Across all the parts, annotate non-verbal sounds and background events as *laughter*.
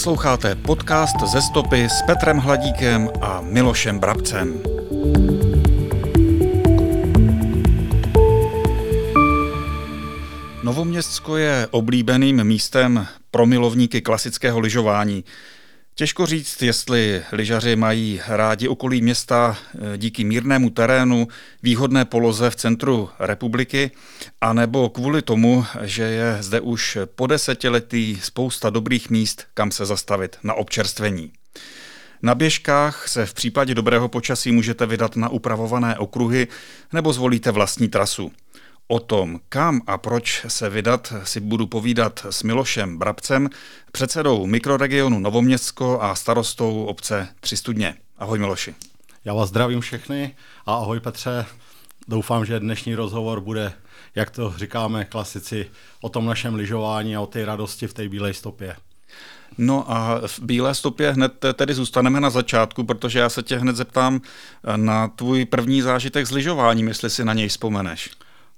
Posloucháte podcast ze stopy s Petrem Hladíkem a Milošem Brabcem. Novoměstsko je oblíbeným místem pro milovníky klasického lyžování. Těžko říct, jestli lyžaři mají rádi okolí města eh, díky mírnému terénu, výhodné poloze v centru republiky, anebo kvůli tomu, že je zde už po desetiletí spousta dobrých míst, kam se zastavit na občerstvení. Na běžkách se v případě dobrého počasí můžete vydat na upravované okruhy nebo zvolíte vlastní trasu. O tom, kam a proč se vydat, si budu povídat s Milošem Brabcem, předsedou mikroregionu Novoměstsko a starostou obce Tři studně. Ahoj Miloši. Já vás zdravím všechny a ahoj Petře. Doufám, že dnešní rozhovor bude, jak to říkáme klasici, o tom našem lyžování a o té radosti v té bílé stopě. No a v bílé stopě hned tedy zůstaneme na začátku, protože já se tě hned zeptám na tvůj první zážitek s lyžováním, jestli si na něj vzpomeneš.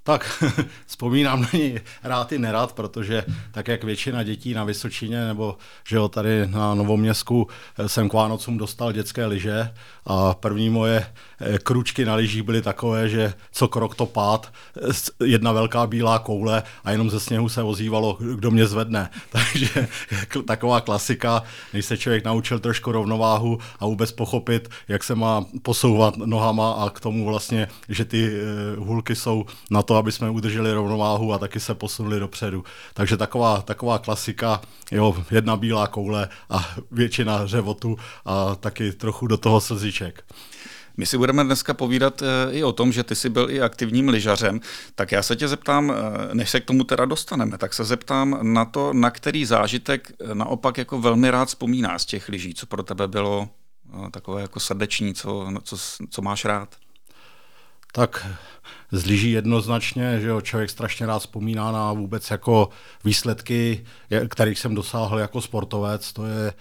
Tak *laughs* vzpomínám na něj rád i nerad, protože tak jak většina dětí na Vysočině nebo že jo, tady na Novoměsku eh, jsem k Vánocům dostal dětské lyže a první moje eh, kručky na lyžích byly takové, že co krok to pád, eh, jedna velká bílá koule a jenom ze sněhu se ozývalo, kdo mě zvedne. *laughs* Takže taková klasika, než se člověk naučil trošku rovnováhu a vůbec pochopit, jak se má posouvat nohama a k tomu vlastně, že ty hulky jsou na to, to, aby jsme udrželi rovnováhu a taky se posunuli dopředu. Takže taková, taková klasika, jo, jedna bílá koule a většina řevotu a taky trochu do toho slziček. My si budeme dneska povídat eh, i o tom, že ty jsi byl i aktivním lyžařem, tak já se tě zeptám, eh, než se k tomu teda dostaneme, tak se zeptám na to, na který zážitek eh, naopak jako velmi rád vzpomíná z těch lyží, co pro tebe bylo takové jako srdeční, co, co, co máš rád? Tak zlíží jednoznačně, že jo, člověk strašně rád vzpomíná na vůbec jako výsledky, kterých jsem dosáhl jako sportovec. To je,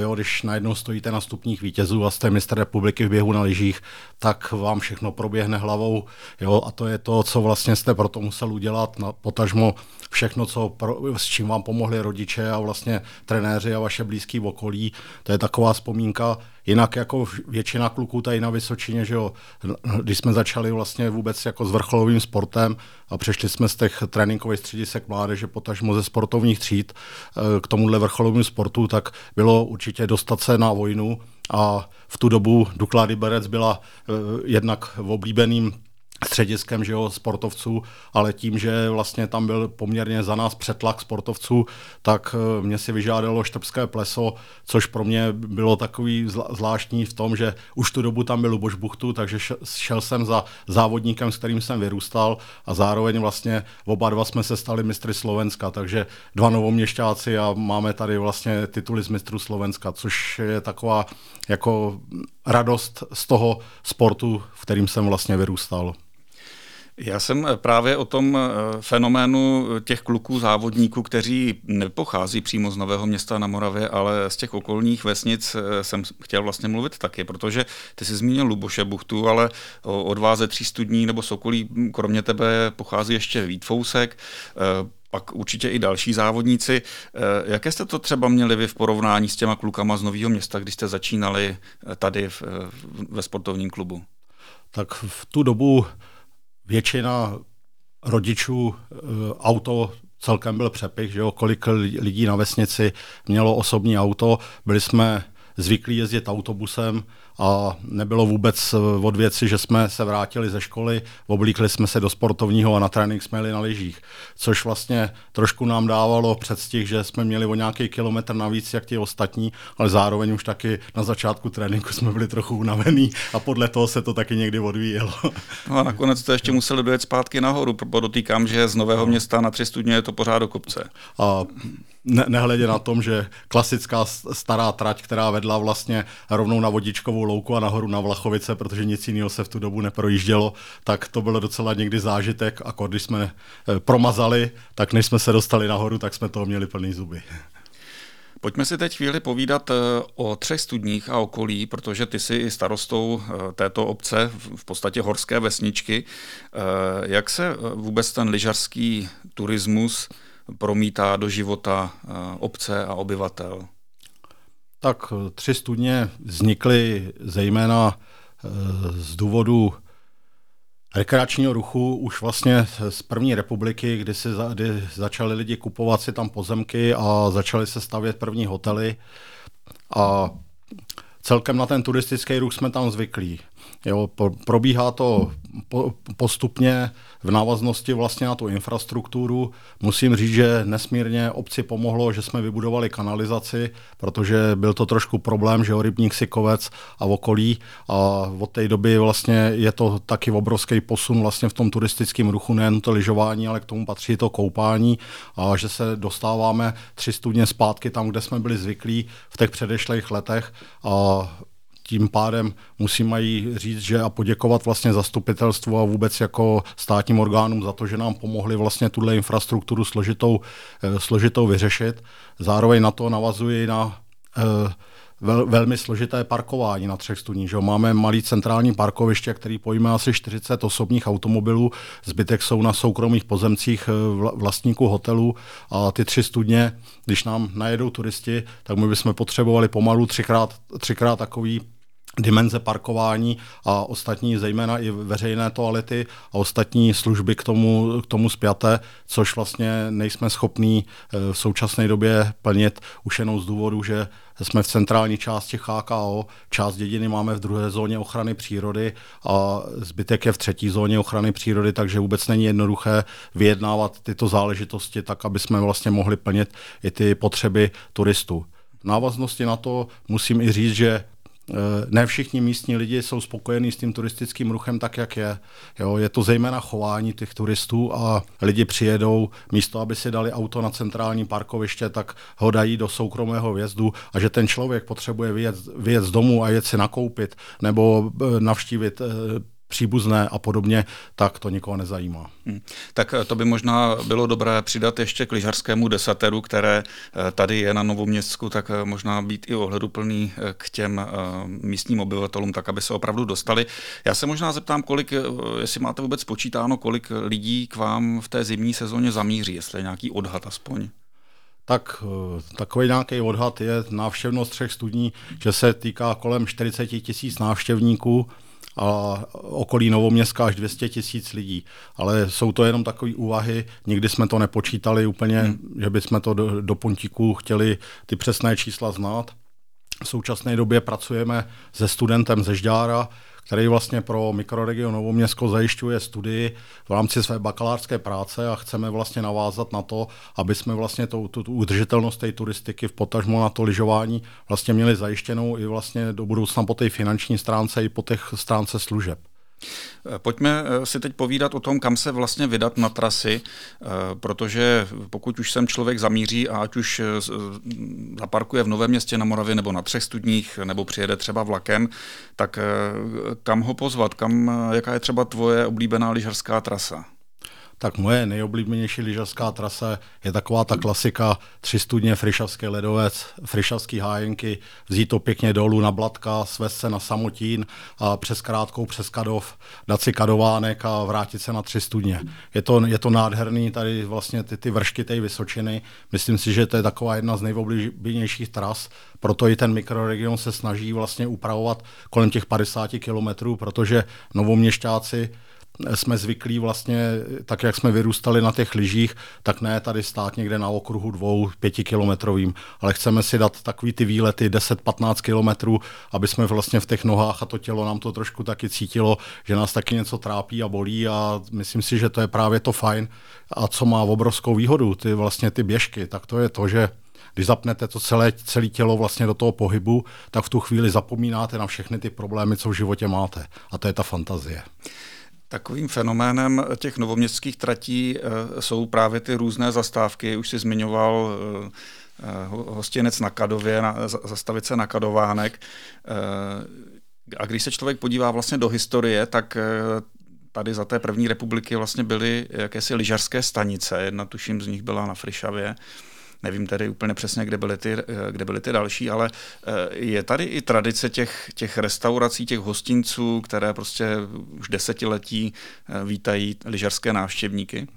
jo, když najednou stojíte na stupních vítězů a jste mistr republiky v běhu na lyžích, tak vám všechno proběhne hlavou. Jo, a to je to, co vlastně jste proto musel udělat, na, potažmo všechno, co pro, s čím vám pomohli rodiče a vlastně trenéři a vaše blízký okolí. To je taková vzpomínka. Jinak jako většina kluků tady na Vysočině, že jo, když jsme začali vlastně vůbec jako s vrcholovým sportem a přešli jsme z těch tréninkových středisek mládeže, potažmo ze sportovních tříd eh, k tomuhle vrcholovému sportu, tak bylo určitě dostat se na vojnu a v tu dobu Dukla Liberec byla eh, jednak v oblíbeným střediskem že jo, sportovců, ale tím, že vlastně tam byl poměrně za nás přetlak sportovců, tak eh, mě si vyžádalo štrbské pleso, což pro mě bylo takový zvláštní v tom, že už tu dobu tam byl Luboš Buchtu, takže šel jsem za závodníkem, s kterým jsem vyrůstal a zároveň vlastně oba dva jsme se stali mistry Slovenska, takže dva novoměšťáci a máme tady vlastně tituly z mistrů Slovenska, což je taková jako radost z toho sportu, v kterým jsem vlastně vyrůstal. Já jsem eh, právě o tom eh, fenoménu těch kluků závodníků, kteří nepochází přímo z Nového města na Moravě, ale z těch okolních vesnic eh, jsem chtěl vlastně mluvit taky, protože ty jsi zmínil Luboše Buchtu, ale od vás ze tří studní nebo Sokolí kromě tebe pochází ještě Vítfousek, pak určitě i další závodníci. Jaké jste to třeba měli vy v porovnání s těma klukama z Nového města, když jste začínali tady v, ve sportovním klubu? Tak v tu dobu většina rodičů eh, auto celkem byl přepich, že jo, kolik lidí na vesnici mělo osobní auto. Byli jsme zvyklí jezdit autobusem a nebylo vůbec eh, od věci, že jsme se vrátili ze školy, oblíkli jsme se do sportovního a na trénink jsme jeli na lyžích, což vlastně trošku nám dávalo předstih, že jsme měli o nějaký kilometr navíc jak ti ostatní, ale zároveň už taky na začátku tréninku jsme byli trochu unavení a podle toho se to taky někdy odvíjelo. No a nakonec to ještě museli dojet zpátky nahoru, podotýkám, že z Nového města na tři studně je to pořád do kopce. A ne, nehledě na tom, že klasická stará trať, která vedla vlastně rovnou na vodičkovou louku a nahoru na Vlachovice, protože nic jiného se v tu dobu neprojíždělo, tak to bylo docela někdy zážitek a když jsme eh, promazali, tak než jsme se dostali nahoru, tak jsme toho měli plný zuby. Pojďme si teď chvíli povídat eh, o třech studních a okolí, protože ty jsi starostou eh, této obce, v podstatě horské vesničky. Jak se vůbec ten lyžařský turismus promítá do života obce a obyvatel? Tak tři studně vznikly zejména z důvodu rekreačního ruchu už vlastně z první republiky, kdy, si, kdy začali lidi kupovat si tam pozemky a začali se stavět první hotely. A celkem na ten turistický ruch jsme tam zvyklí. Jo, probíhá to postupně v návaznosti vlastně na tu infrastrukturu. Musím říct, že nesmírně obci pomohlo, že jsme vybudovali kanalizaci, protože byl to trošku problém, že o Rybník Sikovec a okolí a od té doby vlastně je to taky obrovský posun vlastně v tom turistickém ruchu, nejen to lyžování, ale k tomu patří to koupání a že se dostáváme tři studně zpátky tam, kde jsme byli zvyklí v těch předešlých letech a tím pádem musím mají říct, že a poděkovat vlastně zastupitelstvu a vůbec jako státním orgánům za to, že nám pomohli vlastně tuhle infrastrukturu složitou, eh, složitou vyřešit. Zároveň na to navazuji na eh, vel, velmi složité parkování na třech studních. Že? Máme malý centrální parkoviště, který pojme asi 40 osobních automobilů, zbytek jsou na soukromých pozemcích eh, vlastníků hotelů a ty tři studně, když nám najedou turisti, tak my bychom potřebovali pomalu třikrát, třikrát takový dimenze parkování a ostatní, zejména i veřejné toalety a ostatní služby k tomu, k tomu spjaté, což vlastně nejsme schopní eh, v současné době plnit už jenom z důvodu, že jsme v centrální části HKO, část dědiny máme v druhé zóně ochrany přírody a zbytek je v třetí zóně ochrany přírody, takže vůbec není jednoduché vyjednávat tyto záležitosti tak, aby jsme vlastně mohli plnit i ty potřeby turistů. Návaznosti na to musím i říct, že ne všichni místní lidi jsou spokojení s tím turistickým ruchem tak, jak je. Jo, je to zejména chování těch turistů a lidi přijedou, místo aby si dali auto na centrální parkoviště, tak ho dají do soukromého vjezdu a že ten člověk potřebuje vyjet, vyjet z domu a jet si nakoupit nebo eh, navštívit eh, příbuzné a podobně, tak to nikoho nezajímá. Hmm. Tak to by možná bylo dobré přidat ještě k lyžařskému desateru, které eh, tady je na Novoměstsku, tak eh, možná být i ohleduplný eh, k těm místním obyvatelům, tak aby se opravdu dostali. Já se možná zeptám, kolik, jestli máte vůbec počítáno, kolik lidí k vám v té zimní sezóně zamíří, jestli je nějaký odhad aspoň. Tak takový nějaký odhad je návštěvnost třech studní, že se týká kolem 40 tisíc návštěvníků a okolí Novoměstka až 200 tisíc lidí. Ale jsou to jenom takové úvahy, nikdy jsme to nepočítali úplně, hmm. že bychom to do, do pontíku chtěli ty přesné čísla znát. V současné době pracujeme se studentem ze Žďára, který vlastně pro mikroregion Novoměsko zajišťuje studii v rámci své bakalářské práce a chceme vlastně navázat na to, aby jsme vlastně tu, tu, tu udržitelnost té turistiky v potažmo na to lyžování vlastně měli zajištěnou i vlastně do budoucna po té finanční stránce i po těch stránce služeb. Pojďme eh, si teď povídat o tom, kam se vlastně vydat na trasy, eh, protože pokud už sem člověk zamíří a ať už eh, zaparkuje v Novém městě na Moravě nebo na třech studních, nebo přijede třeba vlakem, tak kam ho pozvat, kam, jaká je třeba tvoje oblíbená lyžařská trasa? Tak moje nejoblíbenější lyžařská trasa je taková ta klasika tři studně Frišavský ledovec, Frišavský hájenky, vzít to pěkně dolů na Blatka, svést se na Samotín a přes Krátkou, přes Kadov, dát si kadovánek a vrátit se na tři studně. Je to, je to nádherný, tady vlastně ty, ty vršky té Vysočiny. Myslím si, že to je taková jedna z nejoblíbenějších tras, proto i ten mikroregion se snaží vlastně upravovat kolem těch 50 kilometrů, protože novoměšťáci jsme zvyklí vlastně, tak jak jsme vyrůstali na těch lyžích, tak ne tady stát někde na okruhu dvou, pětikilometrovým, ale chceme si dát takový ty výlety 10-15 kilometrů, aby jsme vlastně v těch nohách a to tělo nám to trošku taky cítilo, že nás taky něco trápí a bolí a myslím si, že to je právě to fajn. A co má obrovskou výhodu, ty vlastně ty běžky, tak to je to, že když zapnete to celé, celé tělo vlastně do toho pohybu, tak v tu chvíli zapomínáte na všechny ty problémy, co v životě máte. A to je ta fantazie. Takovým fenoménem těch novoměstských tratí eh, jsou právě ty různé zastávky. Už si zmiňoval eh, eh, hostinec na Kadově, na, zastavit se na Kadovánek. A když se člověk podívá vlastně do historie, tak tady za té první republiky vlastně byly jakési lyžařské stanice. Jedna tuším z nich byla na Frišavě. Nevím tedy úplně přesně, kde byly ty, kde byly ty další, ale eh, je tady i tradice těch, těch restaurací, těch hostinců, které prostě už desetiletí eh, vítají lyžařské návštěvníky?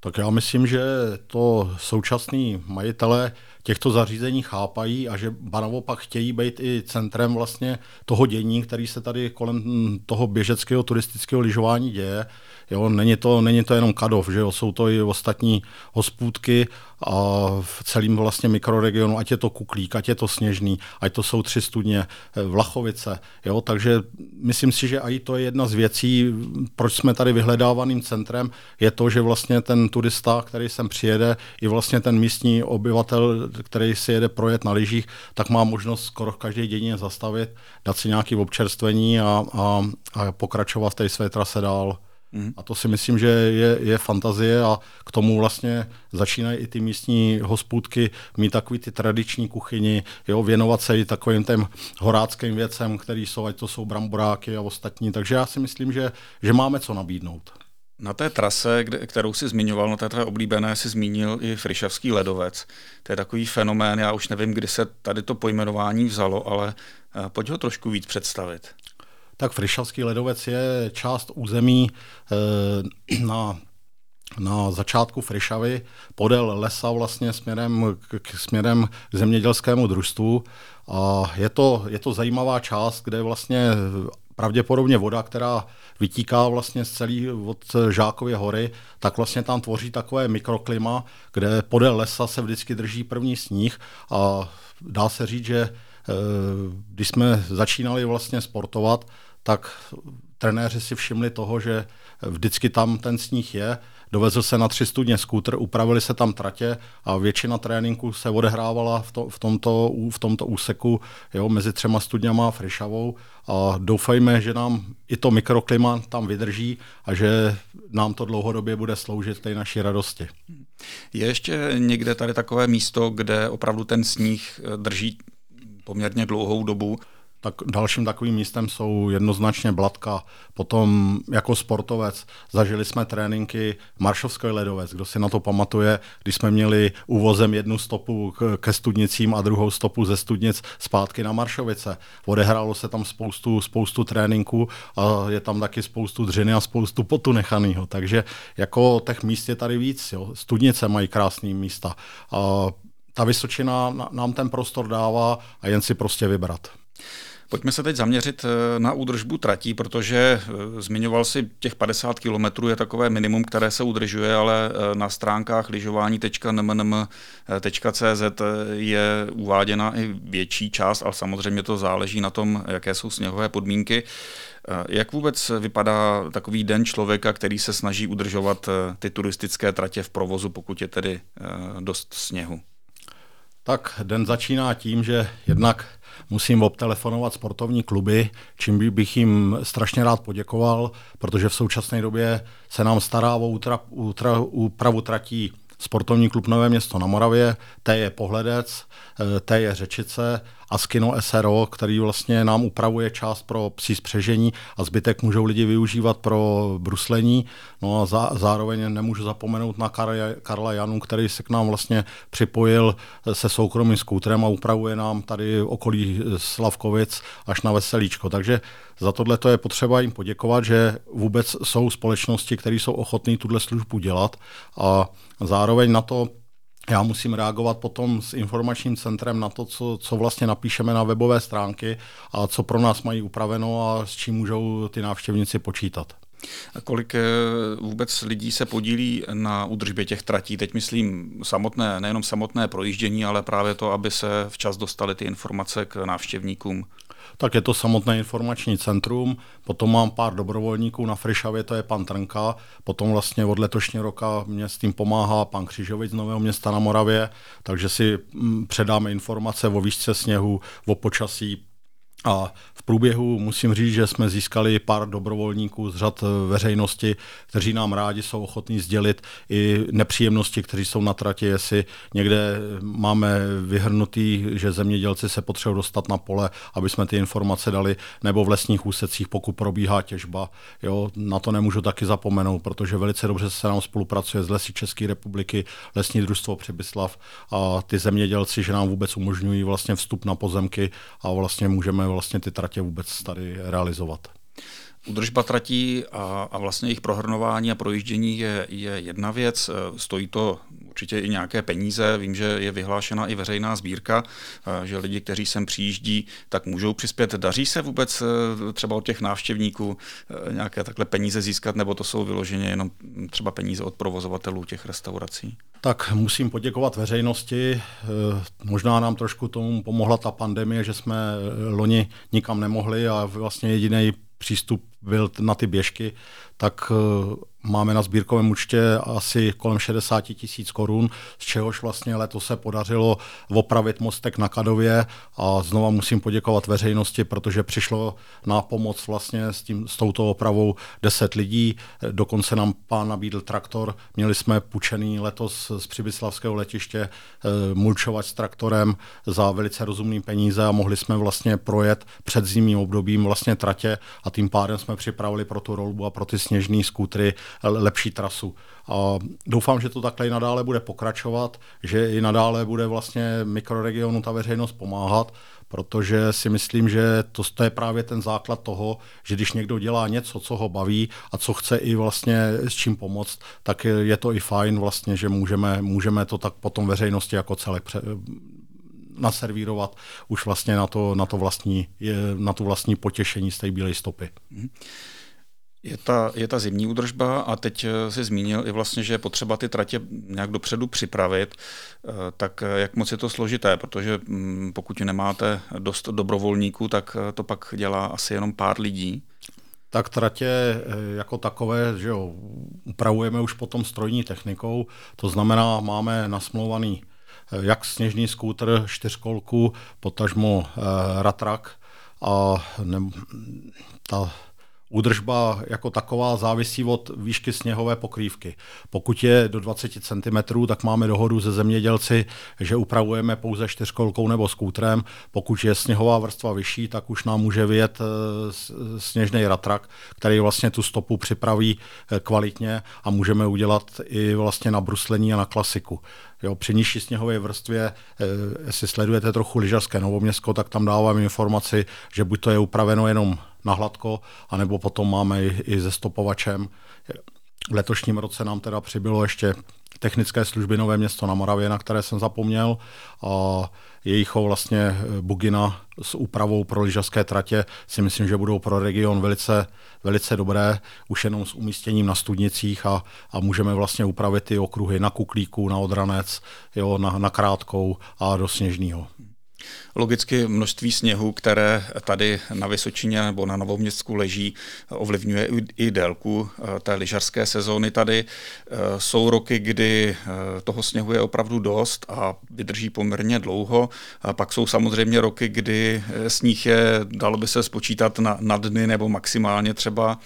Tak já myslím, že to současní majitele těchto zařízení chápají a že naopak chtějí být i centrem vlastně toho dění, který se tady kolem toho běžeckého turistického lyžování děje. Jo, není, to, není to jenom Kadov, že jo, jsou to i ostatní hospůdky a v celém vlastně mikroregionu, ať je to Kuklík, ať je to Sněžný, ať to jsou tři studně, eh, Vlachovice. Jo, takže myslím si, že i to je jedna z věcí, proč jsme tady vyhledávaným centrem, je to, že vlastně ten turista, který sem přijede, i vlastně ten místní obyvatel, který si jede projet na lyžích, tak má možnost skoro každý den zastavit, dát si nějaké občerstvení a, a, a pokračovat v té své trase dál. Mm. A to si myslím, že je, je fantazie a k tomu vlastně začínají i ty místní hospůdky mít takový ty tradiční kuchyni, jo, věnovat se i takovým těm horáckým věcem, který jsou, ať to jsou bramboráky a ostatní. Takže já si myslím, že, že máme co nabídnout. Na té trase, kde, kterou si zmiňoval, na té tvé oblíbené, si zmínil i Frišavský ledovec. To je takový fenomén, já už nevím, kdy se tady to pojmenování vzalo, ale eh, pojď ho trošku víc představit tak Frišavský ledovec je část území eh, na na začátku Frišavy podél lesa vlastně směrem k, směrem k zemědělskému družstvu. A je to, je to zajímavá část, kde vlastně pravděpodobně voda, která vytíká vlastně z celý od Žákově hory, tak vlastně tam tvoří takové mikroklima, kde podél lesa se vždycky drží první sníh a dá se říct, že eh, když jsme začínali vlastně sportovat, tak trenéři si všimli toho, že vždycky tam ten sníh je. Dovezl se na tři studně skútr, upravili se tam tratě a většina tréninku se odehrávala v, to, v, tomto, v tomto úseku jo, mezi třema studněma a Frišavou a doufejme, že nám i to mikroklima tam vydrží a že nám to dlouhodobě bude sloužit té naší radosti. Je ještě někde tady takové místo, kde opravdu ten sníh drží poměrně dlouhou dobu? Tak dalším takovým místem jsou jednoznačně Blatka. Potom jako sportovec zažili jsme tréninky Maršovský ledovec. Kdo si na to pamatuje, když jsme měli úvozem jednu stopu ke studnicím a druhou stopu ze studnic zpátky na Maršovice. Odehrálo se tam spoustu, spoustu tréninků a je tam taky spoustu dřiny a spoustu potu nechanýho. Takže jako těch míst je tady víc. Jo. Studnice mají krásné místa. A ta Vysočina nám ten prostor dává a jen si prostě vybrat. Pojďme se teď zaměřit eh, na údržbu tratí, protože eh, zmiňoval si těch 50 km je takové minimum, které se udržuje, ale eh, na stránkách lyžování.nmnm.cz je uváděna i větší část, ale samozřejmě to záleží na tom, jaké jsou sněhové podmínky. Jak vůbec vypadá takový den člověka, který se snaží udržovat ty turistické tratě v provozu, pokud je tedy dost sněhu? Tak den začíná tím, že jednak musím obtelefonovat sportovní kluby, čím bych jim strašně rád poděkoval, protože v současné době se nám stará o úpravu tratí sportovní klub Nové město na Moravě, té je Pohledec, eh, té je Řečice a Skino SRO, který vlastně nám upravuje část pro psí spřežení a zbytek můžou lidi využívat pro bruslení. No a zá, zároveň nemůžu zapomenout na Karla Janu, který se k nám vlastně připojil se soukromým skútrem a upravuje nám tady okolí Slavkovic až na Veselíčko. Takže za tohle to je potřeba jim poděkovat, že vůbec jsou společnosti, které jsou ochotné tuhle službu dělat a zároveň na to já musím reagovat potom s informačním centrem na to, co, co vlastně napíšeme na webové stránky a co pro nás mají upraveno a s čím můžou ty návštěvníci počítat. A kolik eh, vůbec lidí se podílí na údržbě těch tratí? Teď myslím samotné, nejenom samotné projíždění, ale právě to, aby se včas dostaly ty informace k návštěvníkům tak je to samotné informační centrum, potom mám pár dobrovolníků na Frišavě, to je pan Trnka, potom vlastně od letošního roka mě s tím pomáhá pan Křižovic z Nového města na Moravě, takže si mm, předáme informace o výšce sněhu, o počasí, a v průběhu musím říct, že jsme získali pár dobrovolníků z řad veřejnosti, kteří nám rádi jsou ochotní sdělit i nepříjemnosti, kteří jsou na trati, jestli někde máme vyhrnutý, že zemědělci se potřebují dostat na pole, aby jsme ty informace dali, nebo v lesních úsecích, pokud probíhá těžba. Jo, na to nemůžu taky zapomenout, protože velice dobře se nám spolupracuje s Lesy České republiky, Lesní družstvo Přibyslav a ty zemědělci, že nám vůbec umožňují vlastně vstup na pozemky a vlastně můžeme vlastně ty tratě vůbec tady realizovat. Udržba tratí a, a vlastně jejich prohrnování a projíždění je, je jedna věc. Stojí to určitě i nějaké peníze. Vím, že je vyhlášena i veřejná sbírka, že lidi, kteří sem přijíždí, tak můžou přispět. Daří se vůbec třeba od těch návštěvníků nějaké takhle peníze získat, nebo to jsou vyloženě jenom třeba peníze od provozovatelů těch restaurací? Tak musím poděkovat veřejnosti. Možná nám trošku tomu pomohla ta pandemie, že jsme loni nikam nemohli a vlastně jediný přístup byl na ty běžky, tak Máme na sbírkovém účtě asi kolem 60 tisíc korun, z čehož vlastně letos se podařilo opravit mostek na Kadově. A znova musím poděkovat veřejnosti, protože přišlo na pomoc vlastně s, tím, s touto opravou 10 lidí, dokonce nám pán nabídl traktor, měli jsme půjčený letos z Přibyslavského letiště eh, mulčovat s traktorem za velice rozumný peníze a mohli jsme vlastně projet před zimním obdobím vlastně tratě a tím pádem jsme připravili pro tu rolbu a pro ty sněžné skútry lepší trasu. A doufám, že to takhle i nadále bude pokračovat, že i nadále bude vlastně mikroregionu ta veřejnost pomáhat, protože si myslím, že to, to je právě ten základ toho, že když někdo dělá něco, co ho baví a co chce i vlastně s čím pomoct, tak je to i fajn vlastně, že můžeme, můžeme to tak potom veřejnosti jako celek pře- naservírovat už vlastně na to, na to vlastní, na tu vlastní potěšení z té bílé stopy. Mm-hmm. Je ta, je ta zimní údržba a teď eh, si zmínil i vlastně, že je potřeba ty tratě nějak dopředu připravit, eh, tak eh, jak moc je to složité, protože mm, pokud nemáte dost dobrovolníků, tak to pak dělá asi jenom pár lidí. Tak tratě jako takové, že jo, upravujeme už potom strojní technikou, to znamená, máme nasmlouvaný jak sněžný skútr, čtyřkolku, potažmo ratrak a ne, ta Údržba jako taková závisí od výšky sněhové pokrývky. Pokud je do 20 cm, tak máme dohodu se zemědělci, že upravujeme pouze čtyřkolkou nebo skútrem. Pokud je sněhová vrstva vyšší, tak už nám může vyjet eh, sněžný ratrak, který vlastně tu stopu připraví eh, kvalitně a můžeme udělat i vlastně na bruslení a na klasiku. Jo, při nižší sněhové vrstvě, eh, jestli sledujete trochu lyžařské novoměstsko, tak tam dávám informaci, že buď to je upraveno jenom na hladko, anebo potom máme i, se stopovačem. V letošním roce nám teda přibylo ještě technické služby Nové město na Moravě, na které jsem zapomněl. A jejich vlastně eh, bugina s úpravou pro lyžařské tratě si myslím, že budou pro region velice, velice dobré, už jenom s umístěním na studnicích a, a můžeme vlastně upravit ty okruhy na kuklíku, na odranec, jo, na, na krátkou a do sněžného. Logicky množství sněhu, které tady na Vysočině nebo na Novoměstsku leží, ovlivňuje i délku eh, té lyžařské sezóny tady. Eh, jsou roky, kdy eh, toho sněhu je opravdu dost a vydrží poměrně dlouho. A pak jsou samozřejmě roky, kdy sníh je, dalo by se spočítat na, na dny nebo maximálně třeba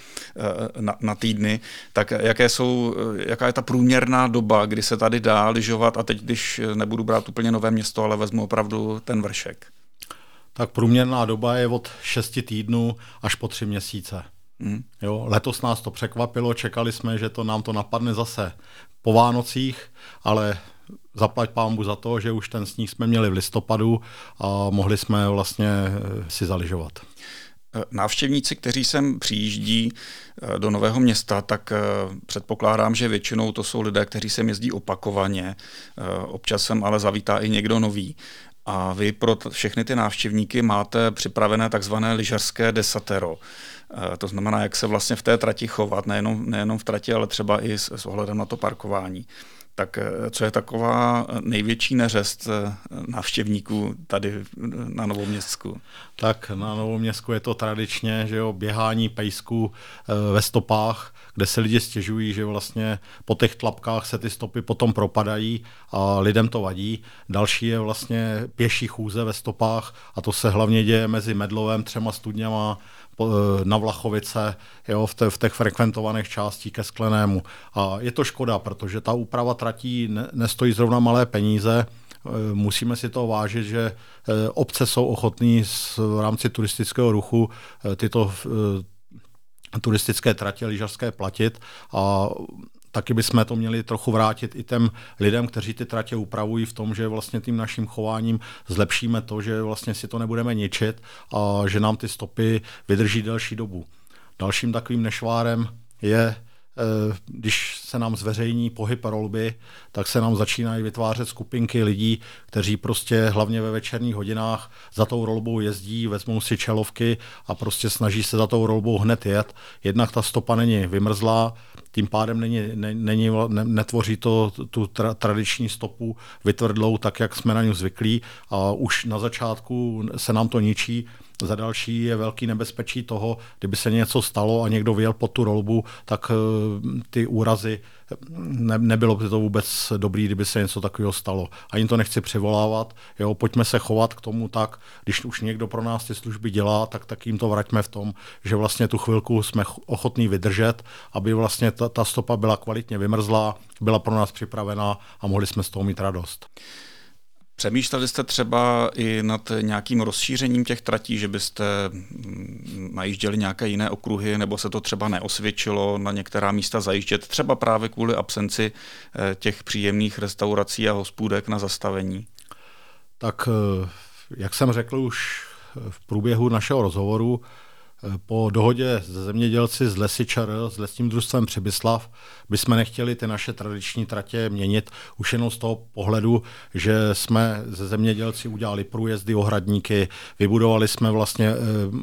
na, na týdny. Tak jaké jsou, jaká je ta průměrná doba, kdy se tady dá lyžovat a teď, když nebudu brát úplně nové město, ale vezmu opravdu ten vršek? Tak průměrná doba je od 6 týdnů až po 3 měsíce. Hmm. Jo, letos nás to překvapilo, čekali jsme, že to nám to napadne zase po Vánocích, ale zaplať pámbu za to, že už ten sníh jsme měli v listopadu a mohli jsme vlastně eh, si zaližovat. Eh, návštěvníci, kteří sem přijíždí eh, do Nového města, tak předpokládám, že většinou to jsou lidé, kteří sem jezdí opakovaně. Občas sem ale zavítá i někdo nový. A vy pro t- všechny ty návštěvníky máte připravené takzvané lyžařské desatero. E, to znamená, jak se vlastně v té trati chovat, nejenom, nejenom v trati, ale třeba i s, s ohledem na to parkování. Tak e, co je taková největší neřest e, návštěvníků tady na Novoměstsku? Tak na Novoměstsku je to tradičně, že jo, běhání pejsků ve stopách, kde se lidi stěžují, že vlastně po těch tlapkách se ty stopy potom propadají a lidem to vadí. Další je vlastně pěší chůze ve stopách a to se hlavně děje mezi Medlovem, třema studněma, eh, na Vlachovice, jo, v, te, v těch frekventovaných částí ke Sklenému. A je to škoda, protože ta úprava tratí ne, nestojí zrovna malé peníze, eh, musíme si to vážit, že eh, obce jsou ochotní v rámci turistického ruchu tyto turistické tratě lyžařské platit a taky bychom to měli trochu vrátit i těm lidem, kteří ty tratě upravují v tom, že vlastně tím naším chováním zlepšíme to, že vlastně si to nebudeme ničit a že nám ty stopy vydrží delší dobu. Dalším takovým nešvárem je Eh, když se nám zveřejní pohyb rolby, tak se nám začínají vytvářet skupinky lidí, kteří prostě hlavně ve večerních hodinách za tou rolbou jezdí, vezmou si čelovky a prostě snaží se za tou rolbou hned jet. Jednak ta stopa není vymrzlá, tím pádem není, není, ne, netvoří to tu tra, tradiční stopu vytvrdlou, tak jak jsme na ní zvyklí. A už na začátku se nám to ničí. Za další je velký nebezpečí toho, kdyby se něco stalo a někdo vyjel pod tu rolbu, tak eh, ty úrazy, ne, nebylo by to vůbec dobrý, kdyby se něco takového stalo. Ani to nechci přivolávat, jo, pojďme se chovat k tomu tak, když už někdo pro nás ty služby dělá, tak, tak jim to vraťme v tom, že vlastně tu chvilku jsme ochotní vydržet, aby vlastně ta, ta stopa byla kvalitně vymrzlá, byla pro nás připravená a mohli jsme z toho mít radost. Přemýšleli jste třeba i nad nějakým rozšířením těch tratí, že byste mm, najížděli nějaké jiné okruhy, nebo se to třeba neosvědčilo na některá místa zajíždět, třeba právě kvůli absenci eh, těch příjemných restaurací a hospůdek na zastavení? Tak, eh, jak jsem řekl už v průběhu našeho rozhovoru, po dohodě se zemědělci z Lesy ČR, s lesním družstvem Přibyslav, bychom nechtěli ty naše tradiční tratě měnit už jenom z toho pohledu, že jsme ze zemědělci udělali průjezdy, ohradníky, vybudovali jsme vlastně e,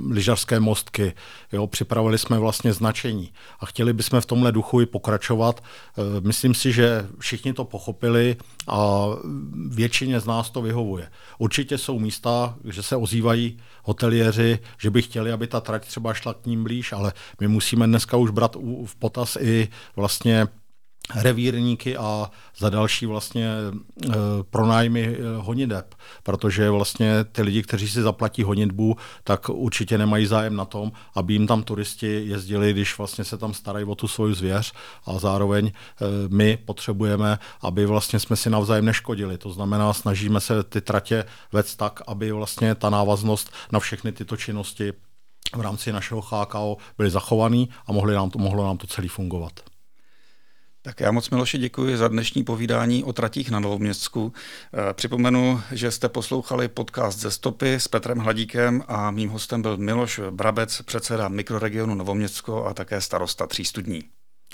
lyžařské mostky, jo, připravili jsme vlastně značení a chtěli bychom v tomhle duchu i pokračovat. E, myslím si, že všichni to pochopili a většině z nás to vyhovuje. Určitě jsou místa, že se ozývají hoteliéři, že by chtěli, aby ta trať třeba šla k ním blíž, ale my musíme dneska už brát v potaz i vlastně revírníky a za další vlastně e, pronájmy e, honideb, protože vlastně ty lidi, kteří si zaplatí honitbu, tak určitě nemají zájem na tom, aby jim tam turisti jezdili, když vlastně se tam starají o tu svoji zvěř a zároveň e, my potřebujeme, aby vlastně jsme si navzájem neškodili. To znamená, snažíme se ty tratě vést tak, aby vlastně ta návaznost na všechny tyto činnosti v rámci našeho HKO byly zachovaný a mohli nám to, mohlo nám to celý fungovat. Tak já moc Miloši děkuji za dnešní povídání o tratích na Novoměstsku. Eh, připomenu, že jste poslouchali podcast ze stopy s Petrem Hladíkem a mým hostem byl Miloš Brabec, předseda mikroregionu Novoměstsko a také starosta Tří studní.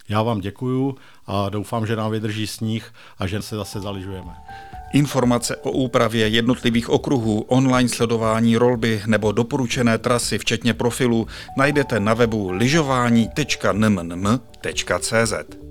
Já vám děkuju a doufám, že nám vydrží sníh a že se zase zaližujeme. Informace o úpravě jednotlivých okruhů, online sledování rolby nebo doporučené trasy, včetně profilu, najdete na webu lyžování.nmnm.cz.